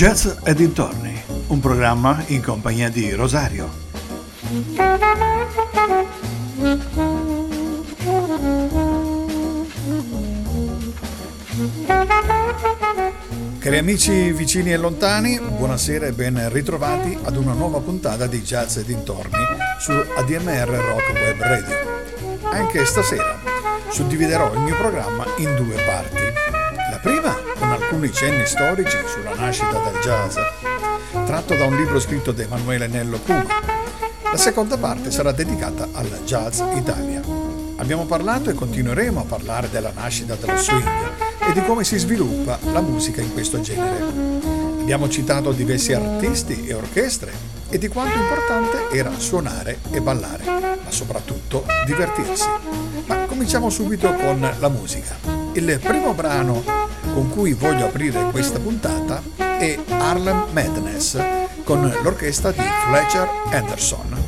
Jazz e dintorni, un programma in compagnia di Rosario. Cari amici vicini e lontani, buonasera e ben ritrovati ad una nuova puntata di Jazz e dintorni su ADMR Rock Web Radio. Anche stasera suddividerò il mio programma in due parti. La prima alcuni cenni storici sulla nascita del jazz, tratto da un libro scritto da Emanuele Nello Puma. La seconda parte sarà dedicata al Jazz Italia. Abbiamo parlato e continueremo a parlare della nascita dello swing e di come si sviluppa la musica in questo genere. Abbiamo citato diversi artisti e orchestre e di quanto importante era suonare e ballare, ma soprattutto divertirsi. Ma cominciamo subito con la musica. Il primo brano con cui voglio aprire questa puntata è Harlem Madness con l'orchestra di Fletcher Anderson.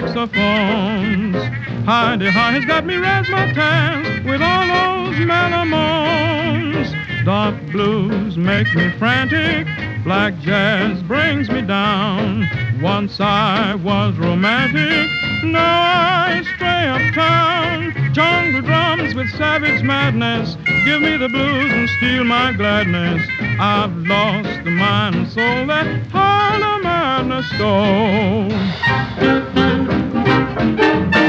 Saxophones. Heidi High has got me razzmatazz with all those melomones. Dark blues make me frantic, black jazz brings me down. Once I was romantic, now I stray uptown. Jungle drums with savage madness give me the blues and steal my gladness. I've lost the mind and soul that Harlem the stone.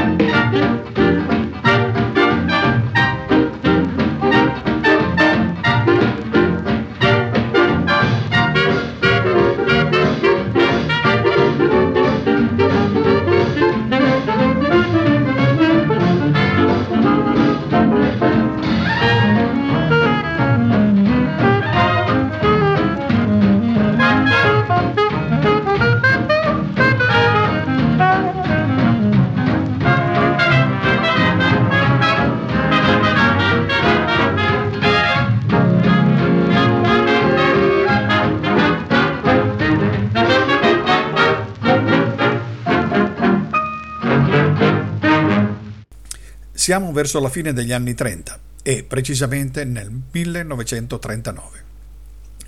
Siamo verso la fine degli anni 30 e precisamente nel 1939.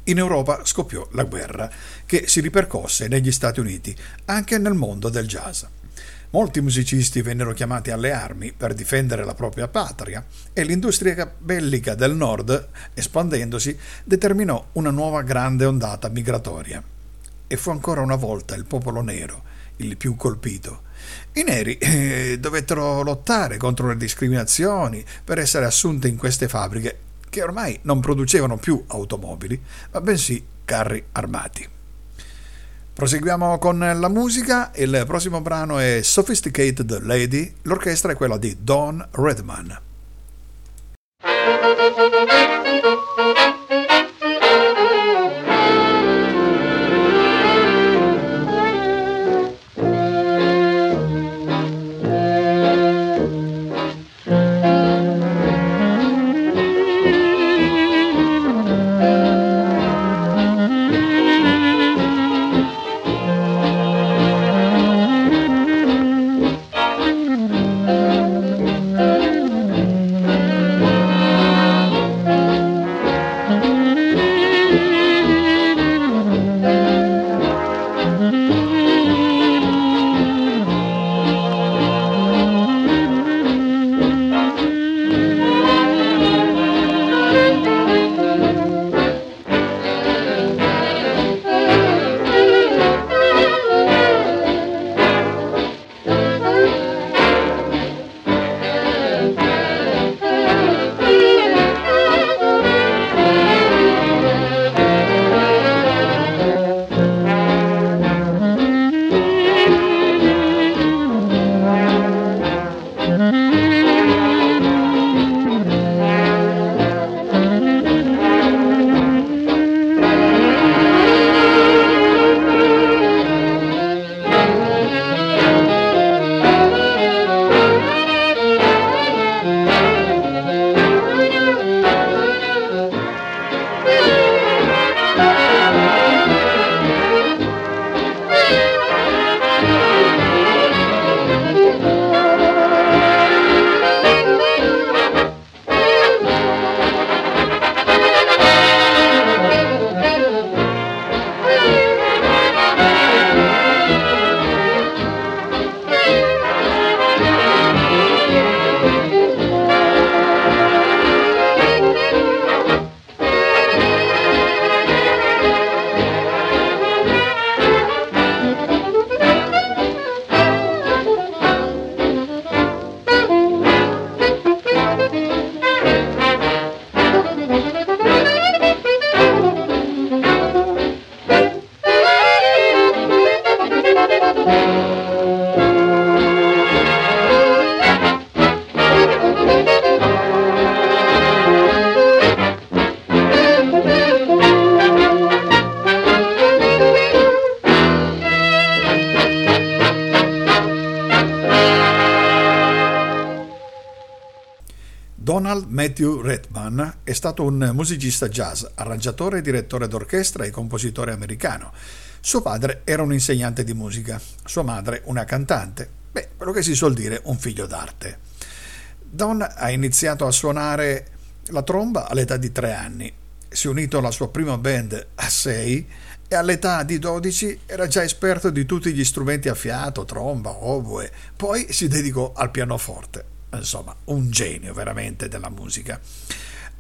In Europa scoppiò la guerra che si ripercosse negli Stati Uniti, anche nel mondo del jazz. Molti musicisti vennero chiamati alle armi per difendere la propria patria e l'industria bellica del nord, espandendosi, determinò una nuova grande ondata migratoria. E fu ancora una volta il popolo nero il più colpito. I neri eh, dovettero lottare contro le discriminazioni per essere assunte in queste fabbriche che ormai non producevano più automobili, ma bensì carri armati. Proseguiamo con la musica, il prossimo brano è Sophisticated Lady, l'orchestra è quella di Don Redman. Matthew Redman è stato un musicista jazz, arrangiatore direttore d'orchestra e compositore americano. Suo padre era un insegnante di musica, sua madre una cantante. Beh, quello che si suol dire un figlio d'arte. Don ha iniziato a suonare la tromba all'età di tre anni. Si è unito alla sua prima band a sei e all'età di 12 era già esperto di tutti gli strumenti a fiato, tromba, oboe. Poi si dedicò al pianoforte insomma, un genio veramente della musica.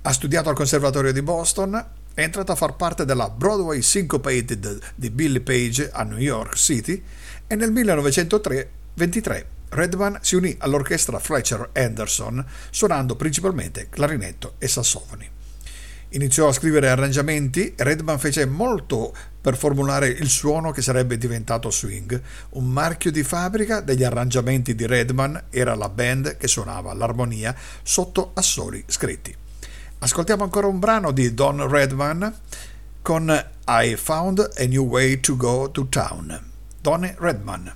Ha studiato al Conservatorio di Boston, è entrato a far parte della Broadway Syncopated di Billy Page a New York City e nel 1923 Redman si unì all'orchestra Fletcher Anderson suonando principalmente clarinetto e sassofoni. Iniziò a scrivere arrangiamenti e Redman fece molto per formulare il suono che sarebbe diventato swing. Un marchio di fabbrica degli arrangiamenti di Redman era la band che suonava l'armonia sotto assoli scritti. Ascoltiamo ancora un brano di Don Redman con I Found a New Way to Go to Town. Don Redman.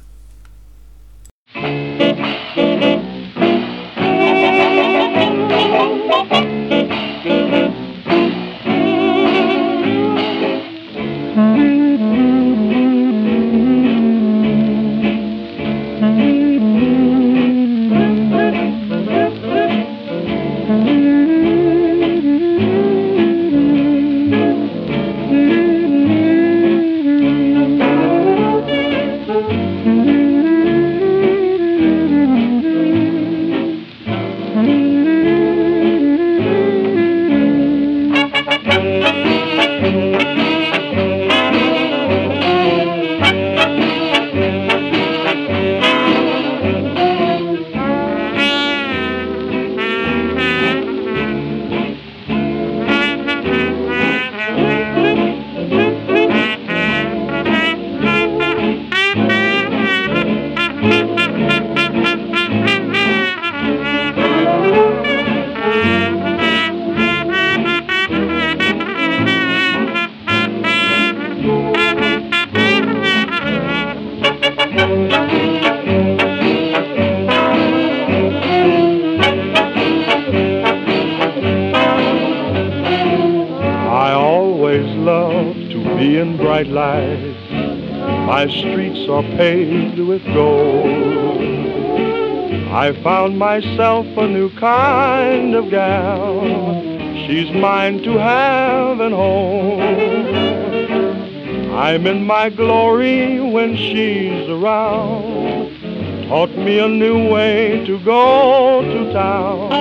My glory when she's around. Taught me a new way to go to town.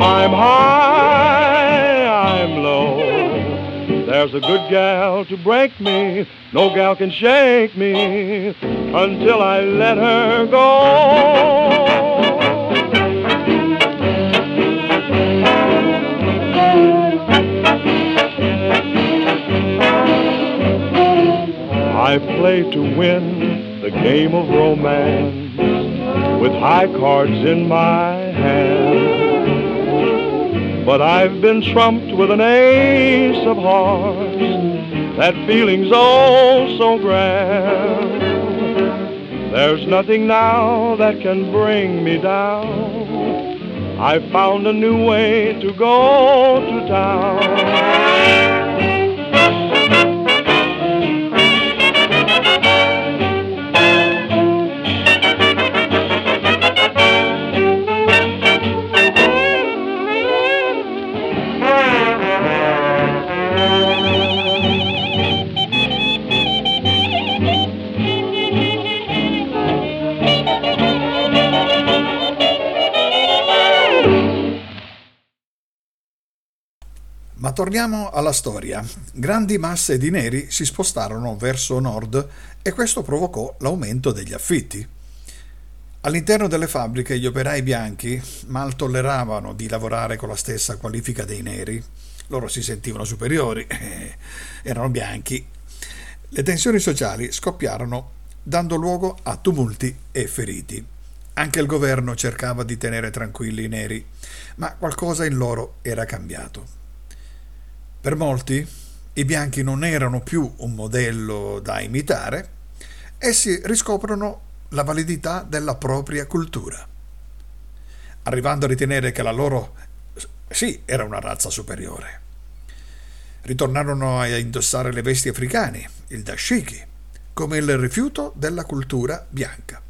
I'm high, I'm low. There's a good gal to break me, no gal can shake me until I let her go. I play to win the game of romance with high cards in my hand. But I've been trumped with an ace of hearts. That feeling's oh so grand. There's nothing now that can bring me down. I've found a new way to go to town. Torniamo alla storia. Grandi masse di neri si spostarono verso nord e questo provocò l'aumento degli affitti. All'interno delle fabbriche gli operai bianchi mal tolleravano di lavorare con la stessa qualifica dei neri. Loro si sentivano superiori, erano bianchi. Le tensioni sociali scoppiarono dando luogo a tumulti e feriti. Anche il governo cercava di tenere tranquilli i neri, ma qualcosa in loro era cambiato. Per molti i bianchi non erano più un modello da imitare, essi riscoprono la validità della propria cultura, arrivando a ritenere che la loro sì era una razza superiore. Ritornarono a indossare le vesti africane, il dashiki, come il rifiuto della cultura bianca.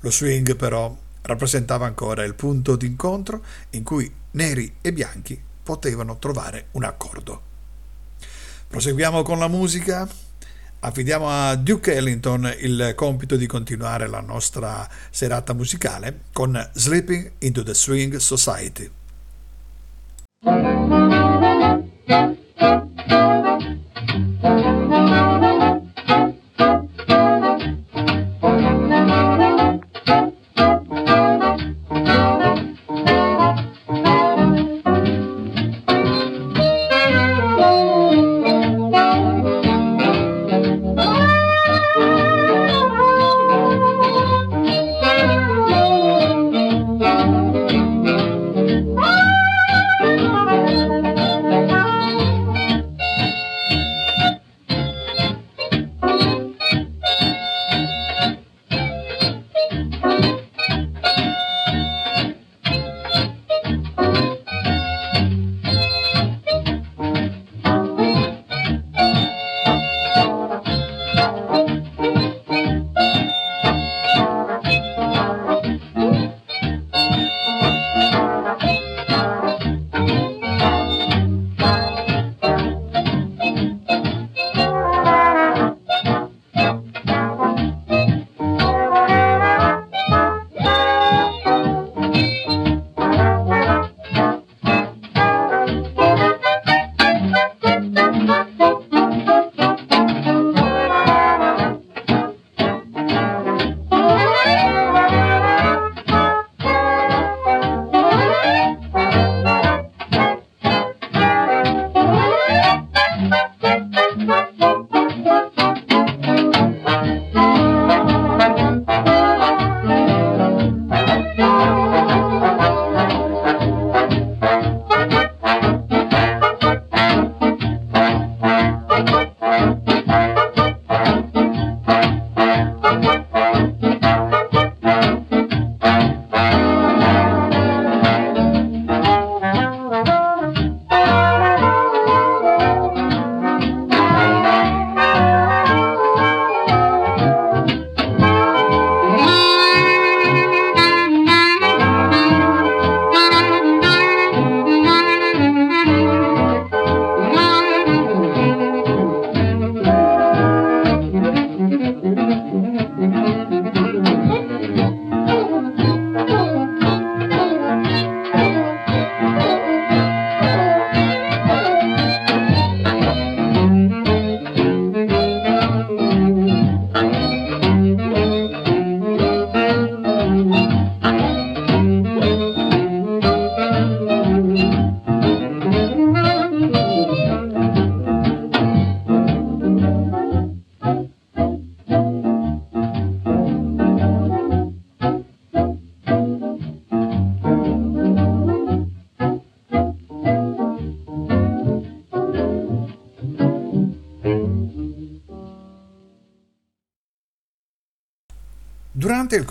Lo swing però rappresentava ancora il punto d'incontro in cui neri e bianchi potevano trovare un accordo. Proseguiamo con la musica. Affidiamo a Duke Ellington il compito di continuare la nostra serata musicale con Sleeping into the Swing Society.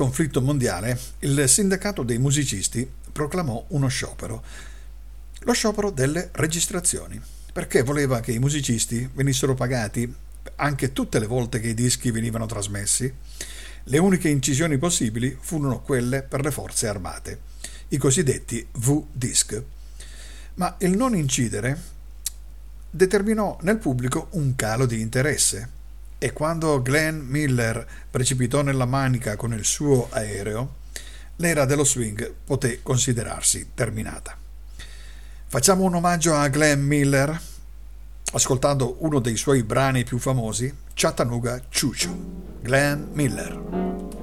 Conflitto mondiale, il sindacato dei musicisti proclamò uno sciopero, lo sciopero delle registrazioni, perché voleva che i musicisti venissero pagati anche tutte le volte che i dischi venivano trasmessi. Le uniche incisioni possibili furono quelle per le forze armate, i cosiddetti V-disc. Ma il non incidere determinò nel pubblico un calo di interesse e quando Glenn Miller precipitò nella manica con il suo aereo, l'era dello swing poté considerarsi terminata. Facciamo un omaggio a Glenn Miller ascoltando uno dei suoi brani più famosi, Chattanooga Choo Glenn Miller.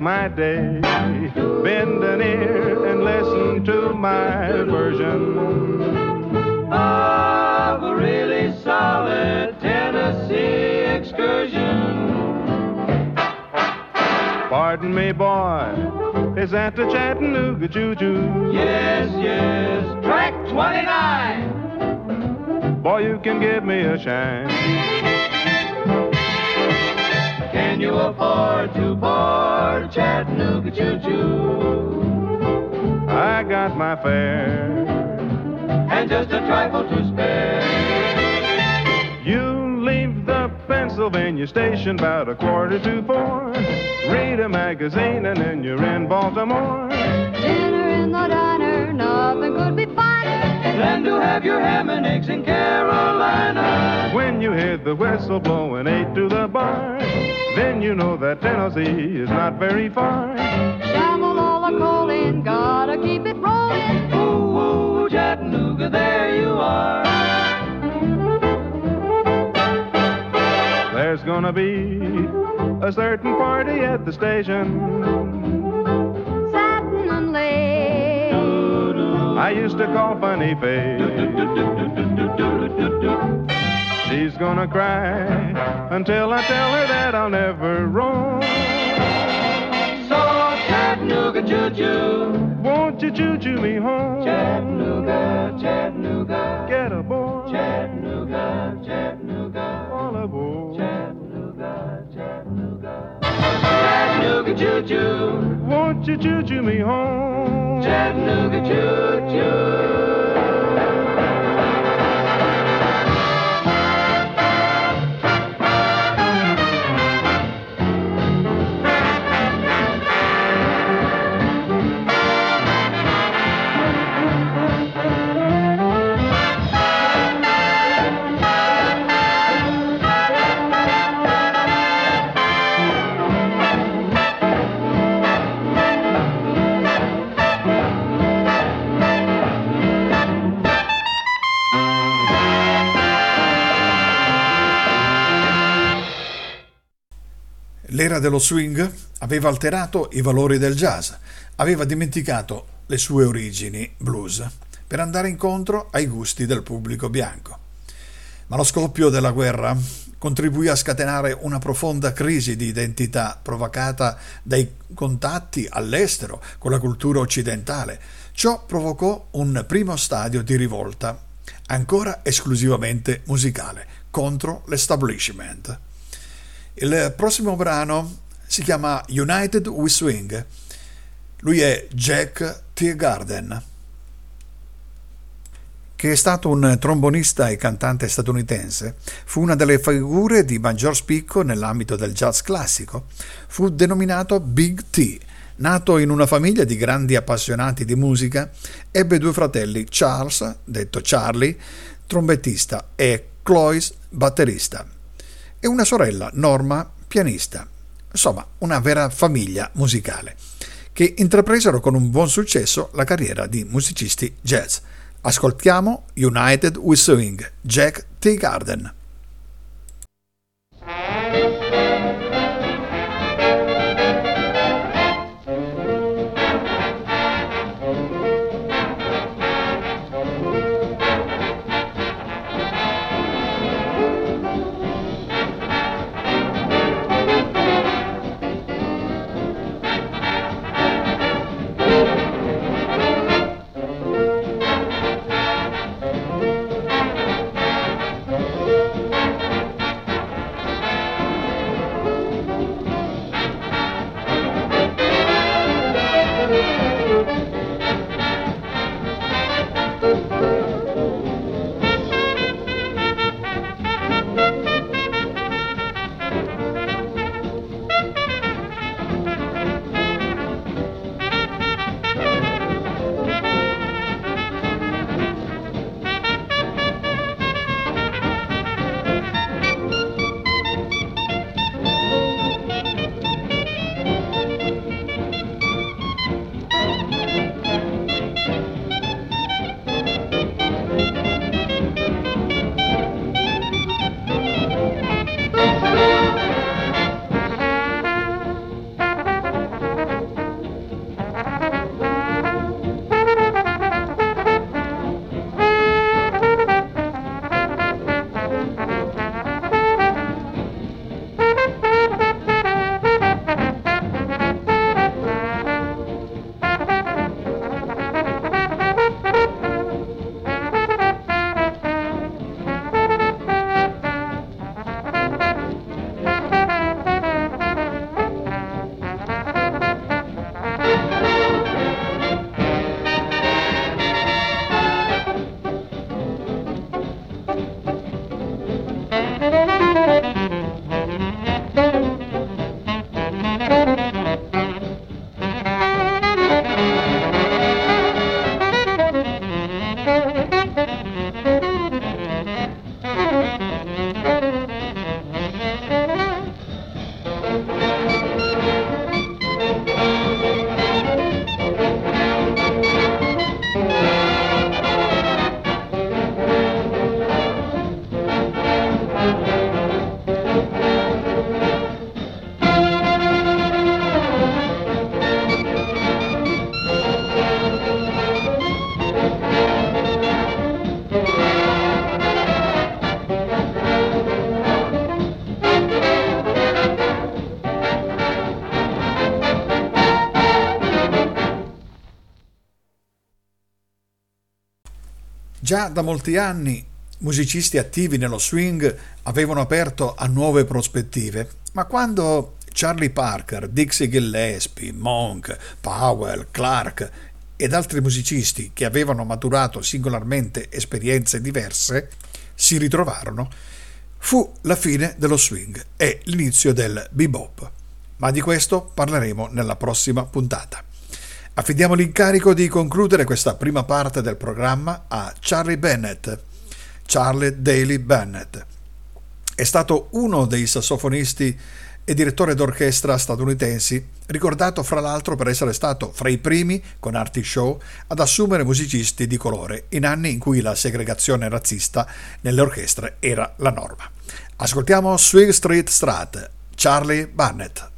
My day. Bend an ear and listen to my version station about a quarter to four. Read a magazine and then you're in Baltimore. Dinner in the diner, nothing could be finer than to have your ham and eggs in Carolina. When you hear the whistle blowing eight to the bar then you know that Tennessee is not very far. Shovel all the coal in, gotta keep it rolling. Ooh, ooh, Chattanooga, there you are. Gonna be a certain party at the station. Satin and lace. I used to call Funny Face. She's gonna cry until I tell her that I'll never roam. So Chattanooga choo-choo, won't you choo-choo me home? Chattanooga, Chattanooga, get aboard. Chattanooga, Chattanooga, all aboard. Chattanooga, Chattanooga, Chattanooga choo-choo, won't you choo-choo me home? Chattanooga choo-choo. L'era dello swing aveva alterato i valori del jazz, aveva dimenticato le sue origini blues per andare incontro ai gusti del pubblico bianco. Ma lo scoppio della guerra contribuì a scatenare una profonda crisi di identità provocata dai contatti all'estero con la cultura occidentale. Ciò provocò un primo stadio di rivolta, ancora esclusivamente musicale, contro l'establishment. Il prossimo brano si chiama United We Swing. Lui è Jack Teagarden, che è stato un trombonista e cantante statunitense. Fu una delle figure di maggior spicco nell'ambito del jazz classico. Fu denominato Big T Nato in una famiglia di grandi appassionati di musica, ebbe due fratelli, Charles, detto Charlie, trombettista, e Clois, batterista, e una sorella, Norma, pianista. Insomma, una vera famiglia musicale, che intrapresero con un buon successo la carriera di musicisti jazz. Ascoltiamo United We Swing, Jack T. Garden. Già da molti anni musicisti attivi nello swing avevano aperto a nuove prospettive, ma quando Charlie Parker, Dixie Gillespie, Monk, Powell, Clark ed altri musicisti che avevano maturato singolarmente esperienze diverse si ritrovarono, fu la fine dello swing e l'inizio del bebop. Ma di questo parleremo nella prossima puntata. Affidiamo l'incarico di concludere questa prima parte del programma a Charlie Bennett. Charlie Daly Bennett. È stato uno dei sassofonisti e direttore d'orchestra statunitensi, ricordato fra l'altro per essere stato fra i primi, con Artie Shaw, ad assumere musicisti di colore in anni in cui la segregazione razzista nelle orchestre era la norma. Ascoltiamo Swing Street Strat, Charlie Bennett.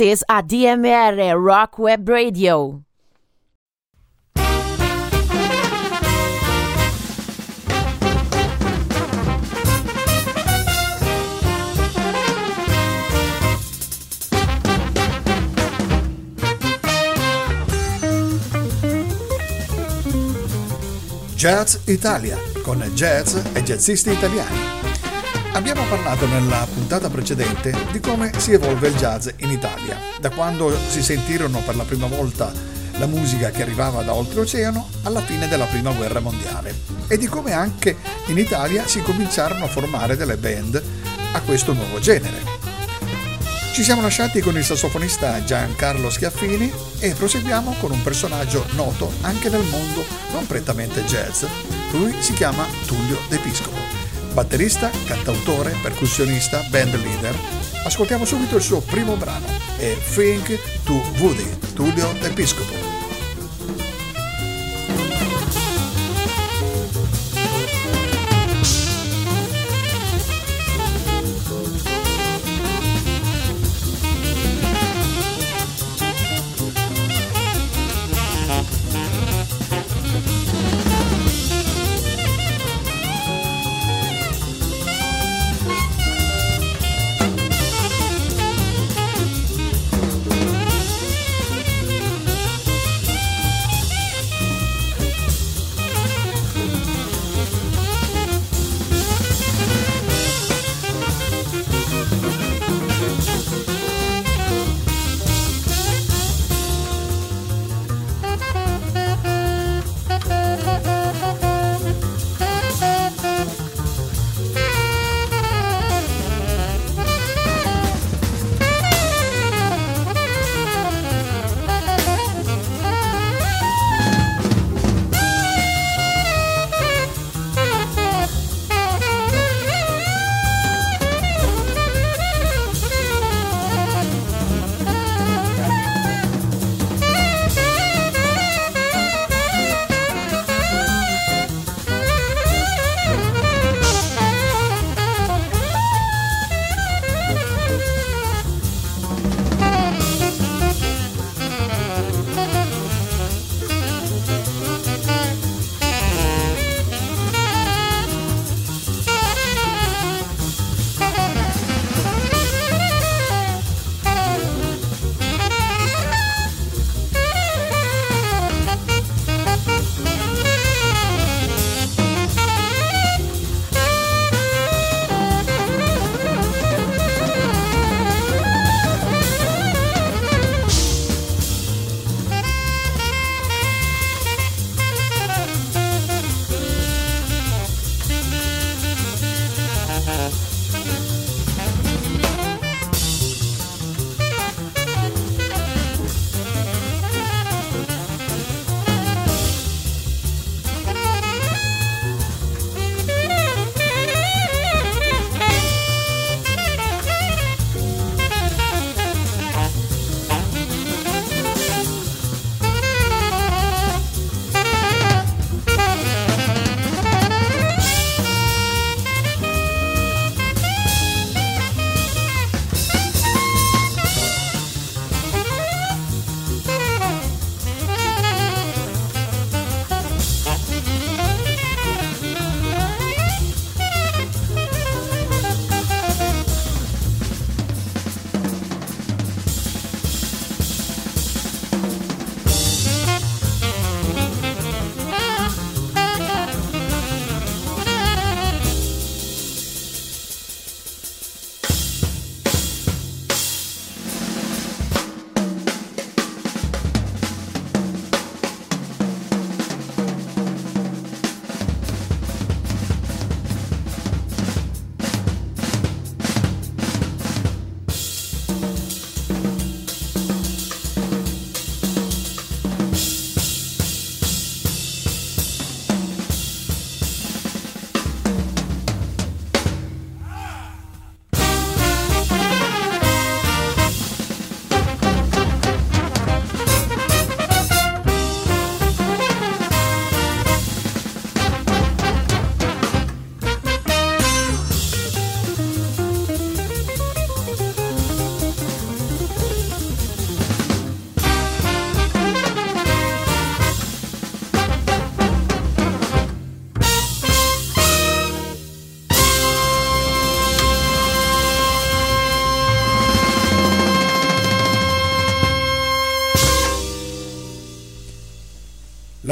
Is ADMR Rock Web Radio. Jazz Italia con jazz e jazzisti italiani. Abbiamo parlato nella puntata precedente di come si evolve il jazz in Italia, da quando si sentirono per la prima volta la musica che arrivava da oltreoceano alla fine della prima guerra mondiale e di come anche in Italia si cominciarono a formare delle band a questo nuovo genere. Ci siamo lasciati con il sassofonista Giancarlo Schiaffini e proseguiamo con un personaggio noto anche nel mondo non prettamente jazz. Lui si chiama Tullio D'Episcopo. Batterista, cantautore, percussionista, band leader. Ascoltiamo subito il suo primo brano, è Think to Woody, Tullio D'Episcopo.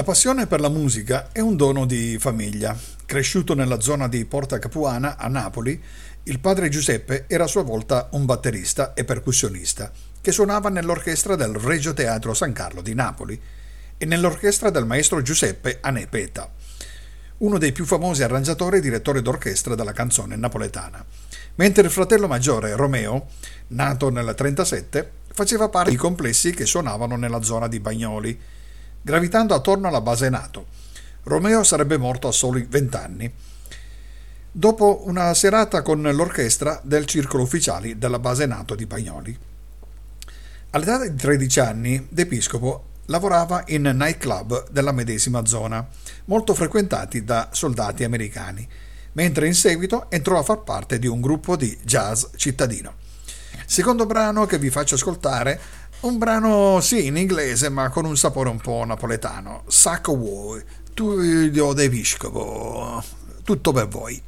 Passione per la musica è un dono di famiglia. Cresciuto nella zona di Porta Capuana, a Napoli, il padre Giuseppe era a sua volta un batterista e percussionista che suonava nell'orchestra del Regio Teatro San Carlo di Napoli e nell'orchestra del maestro Giuseppe Anepeta, uno dei più famosi arrangiatori e direttori d'orchestra della canzone napoletana. Mentre il fratello maggiore, Romeo, nato nel 1937, faceva parte dei complessi che suonavano nella zona di Bagnoli, gravitando attorno alla base NATO. Romeo sarebbe morto a soli vent'anni, dopo una serata con l'orchestra del circolo ufficiali della base NATO di Bagnoli. All'età di 13 anni, D'Episcopo lavorava in nightclub della medesima zona, molto frequentati da soldati americani, mentre in seguito entrò a far parte di un gruppo di jazz cittadino. Secondo brano che vi faccio ascoltare un brano sì in inglese ma con un sapore un po' napoletano. Sacco vuoi, Tullio De Piscopo, tutto per voi.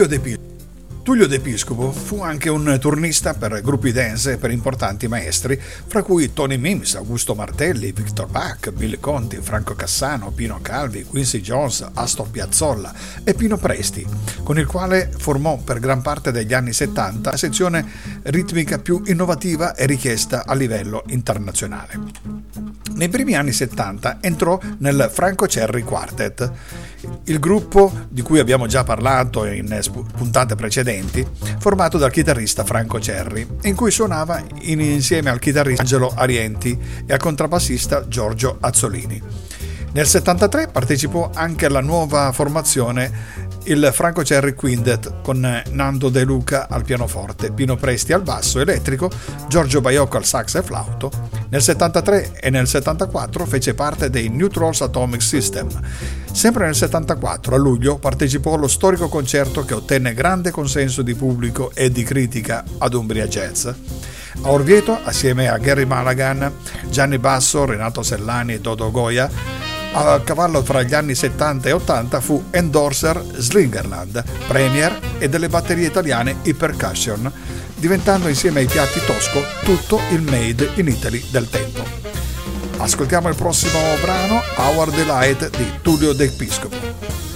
Tullio De Piscopo Tullio D'Episcopo fu anche un turnista per gruppi dance e per importanti maestri, fra cui Tony Mims, Augusto Martelli, Victor Bach, Bill Conti, Franco Cassano, Pino Calvi, Quincy Jones, Astor Piazzolla e Pino Presti, con il quale formò per gran parte degli anni 70 la sezione ritmica più innovativa e richiesta a livello internazionale. Nei primi anni 70 entrò nel Franco Cherry Quartet, il gruppo di cui abbiamo già parlato in puntate precedenti, formato dal chitarrista Franco Cerri, in cui suonava insieme al chitarrista Angelo Arienti e al contrabbassista Giorgio Azzolini. Nel 73 partecipò anche alla nuova formazione il Franco Cherry Quintet con Nando De Luca al pianoforte, Pino Presti al basso elettrico, Giorgio Baiocco al sax e flauto. Nel 73 e nel 74 fece parte dei Neutrals Atomic System. Sempre nel 74, a luglio, partecipò allo storico concerto che ottenne grande consenso di pubblico e di critica ad Umbria Jazz. A Orvieto, assieme a Gary Malagan, Gianni Basso, Renato Sellani e Dodo Goya, a cavallo tra gli anni 70 e 80 fu endorser Slingerland, premier e delle batterie italiane Hypercussion, diventando insieme ai piatti Tosco tutto il made in Italy del tempo. Ascoltiamo il prossimo brano, Our Delight di Tullio De Piscopo.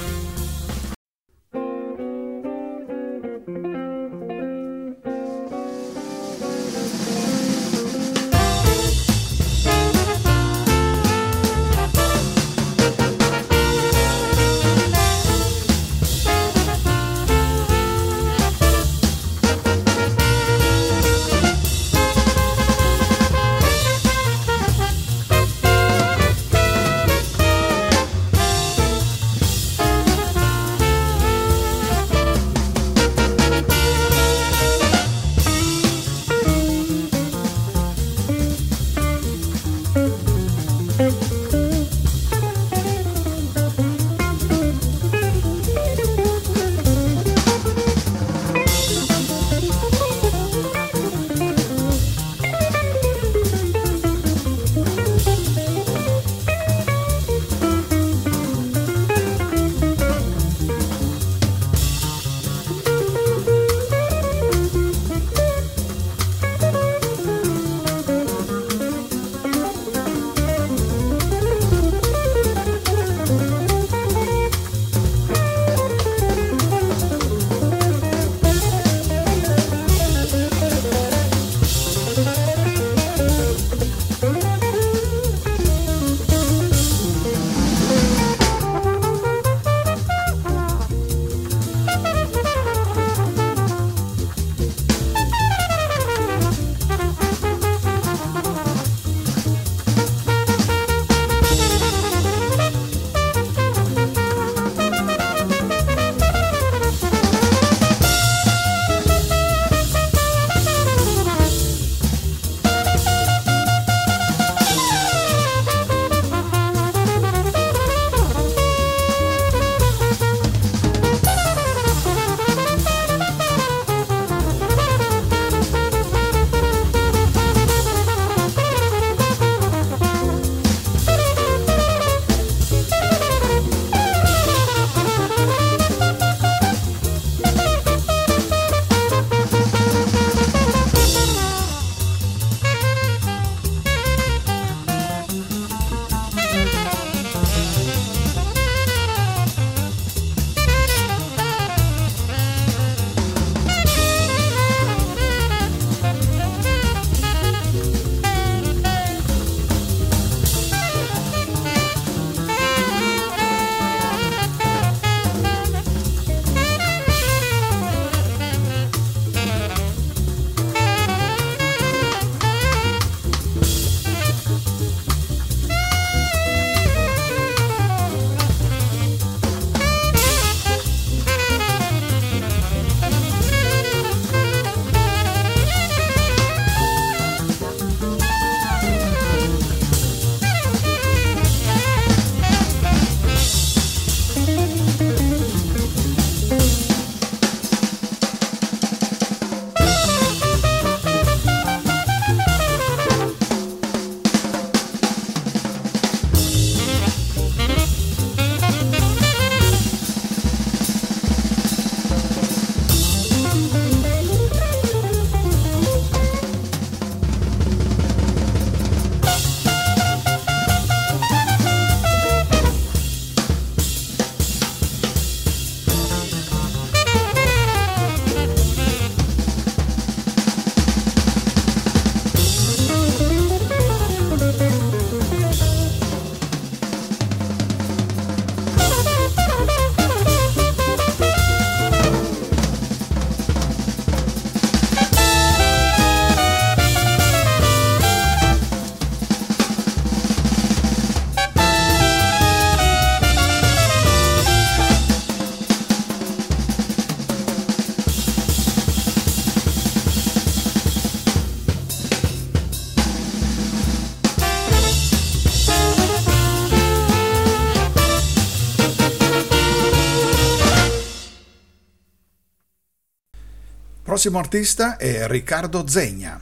Prossimo artista è Riccardo Zegna,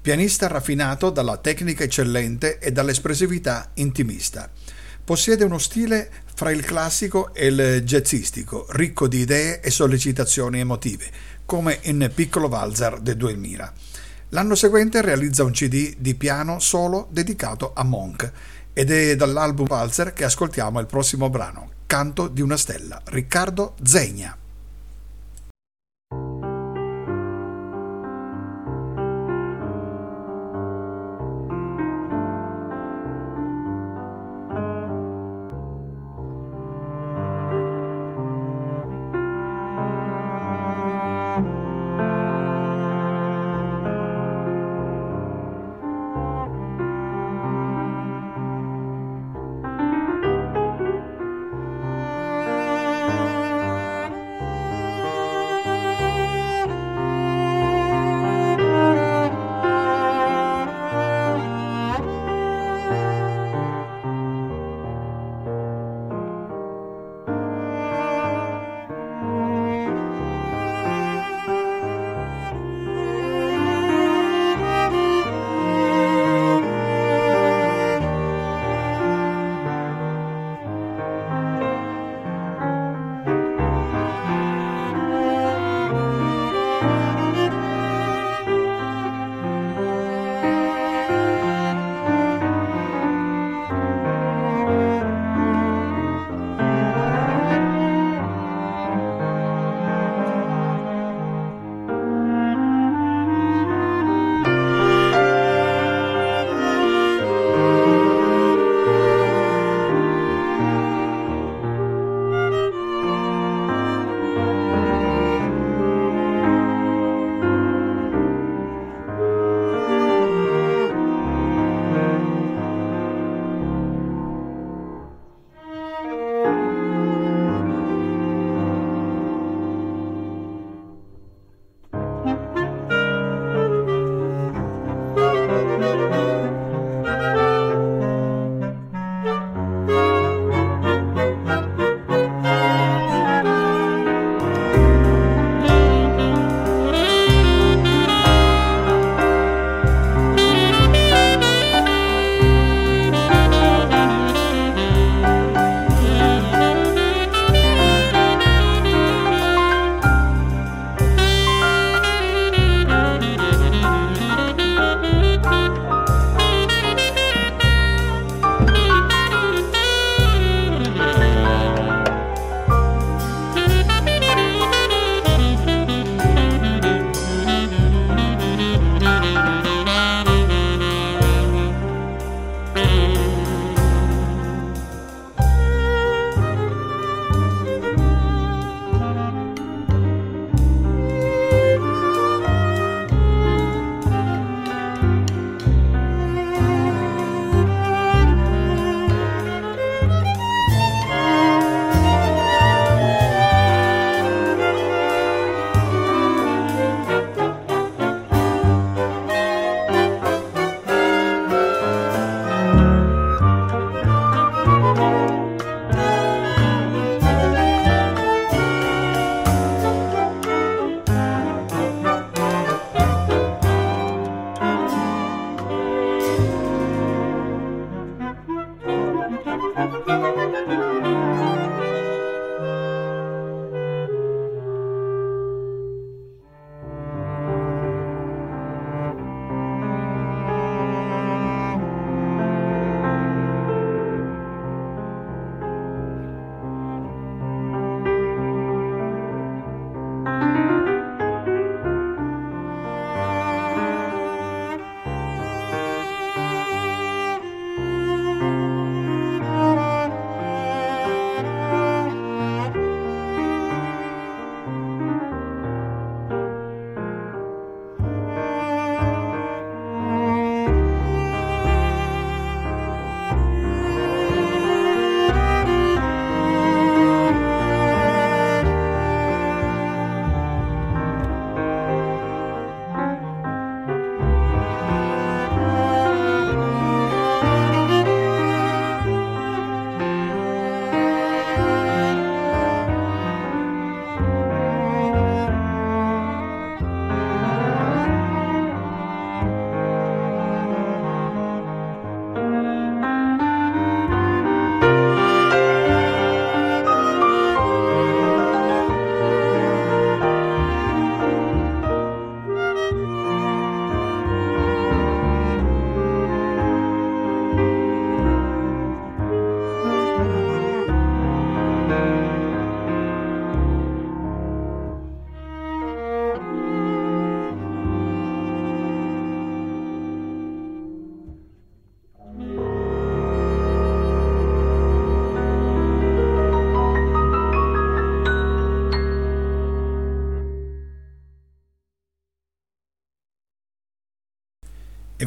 pianista raffinato dalla tecnica eccellente e dall'espressività intimista. Possiede uno stile fra il classico e il jazzistico, ricco di idee e sollecitazioni emotive, come in Piccolo Valzer del 2000. L'anno seguente realizza un CD di piano solo dedicato a Monk ed è dall'album Valzer che ascoltiamo il prossimo brano, Canto di una stella, Riccardo Zegna.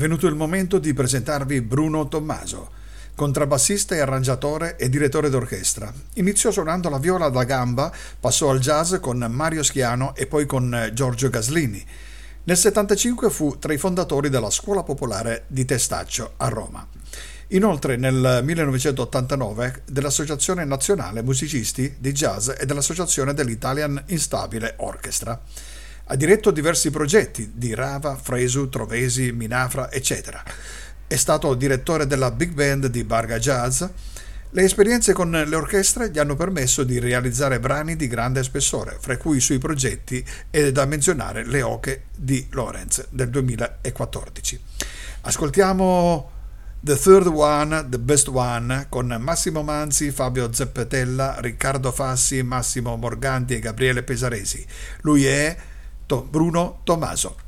Venuto il momento di presentarvi Bruno Tommaso, contrabbassista e arrangiatore e direttore d'orchestra. Iniziò suonando la viola da gamba, passò al jazz con Mario Schiano e poi con Giorgio Gaslini. Nel 1975 fu tra i fondatori della Scuola Popolare di Testaccio a Roma. Inoltre nel 1989 dell'Associazione Nazionale Musicisti di Jazz e dell'Associazione dell'Italian Instabile Orchestra. Ha diretto diversi progetti di Rava, Fresu, Trovesi, Minafra, eccetera. È stato direttore della Big Band di Barga Jazz. Le esperienze con le orchestre gli hanno permesso di realizzare brani di grande spessore, fra cui i suoi progetti è da menzionare Le Oche di Lorenz del 2014. Ascoltiamo The Third One, The Best One, con Massimo Manzi, Fabio Zeppetella, Riccardo Fassi, Massimo Morganti e Gabriele Pesaresi. Lui è Bruno Tommaso.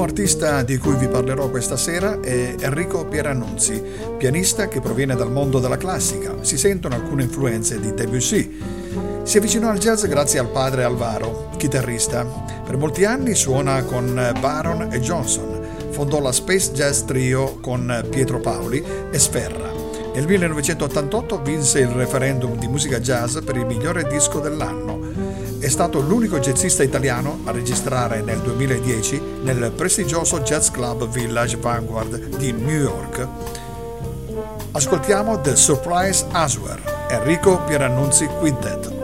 L'ultimo artista di cui vi parlerò questa sera è Enrico Pierannunzi, pianista che proviene dal mondo della classica. Si sentono alcune influenze di Debussy. Si avvicinò al jazz grazie al padre Alvaro, chitarrista. Per molti anni suona con Baron e Johnson. Fondò la Space Jazz Trio con Pietro Paoli e Sferra. Nel 1988 vinse il referendum di musica jazz per il migliore disco dell'anno. È stato l'unico jazzista italiano a registrare nel 2010 nel prestigioso Jazz Club Village Vanguard di New York. Ascoltiamo The Surprise Aswer, Enrico Pierannunzi Quintet.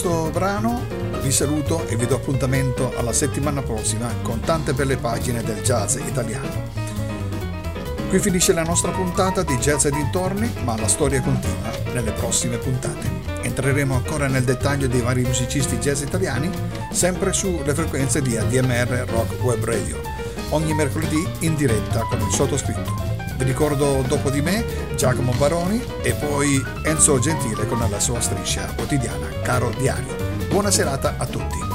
Questo brano vi saluto e vi do appuntamento alla settimana prossima con tante belle pagine del jazz italiano. Qui finisce la nostra puntata di Jazz e dintorni, ma la storia continua nelle prossime puntate. Entreremo ancora nel dettaglio dei vari musicisti jazz italiani, sempre sulle frequenze di ADMR Rock Web Radio, ogni mercoledì in diretta con il sottoscritto. Vi ricordo dopo di me Giacomo Baroni e poi Enzo Gentile con la sua striscia quotidiana Caro Diario. Buona serata a tutti.